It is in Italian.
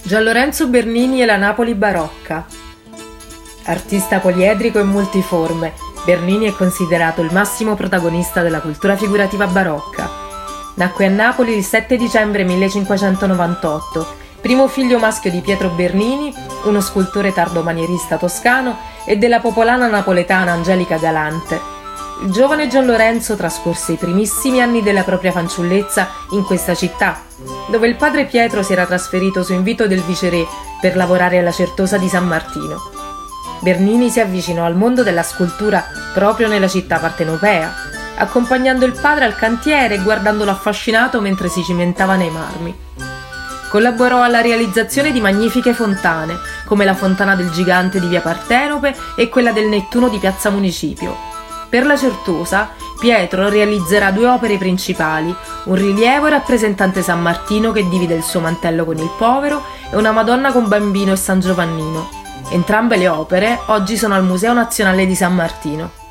Gian Lorenzo Bernini e la Napoli barocca. Artista poliedrico e multiforme, Bernini è considerato il massimo protagonista della cultura figurativa barocca. Nacque a Napoli il 7 dicembre 1598, primo figlio maschio di Pietro Bernini, uno scultore tardomanierista toscano, e della popolana napoletana Angelica Galante. Il giovane Gian Lorenzo trascorse i primissimi anni della propria fanciullezza in questa città, dove il padre Pietro si era trasferito su invito del viceré per lavorare alla Certosa di San Martino. Bernini si avvicinò al mondo della scultura proprio nella città partenopea, accompagnando il padre al cantiere e guardandolo affascinato mentre si cimentava nei marmi. Collaborò alla realizzazione di magnifiche fontane, come la fontana del gigante di via Partenope e quella del Nettuno di piazza Municipio. Per la Certosa, Pietro realizzerà due opere principali, un rilievo rappresentante San Martino che divide il suo mantello con il povero e una Madonna con bambino e San Giovannino. Entrambe le opere oggi sono al Museo Nazionale di San Martino.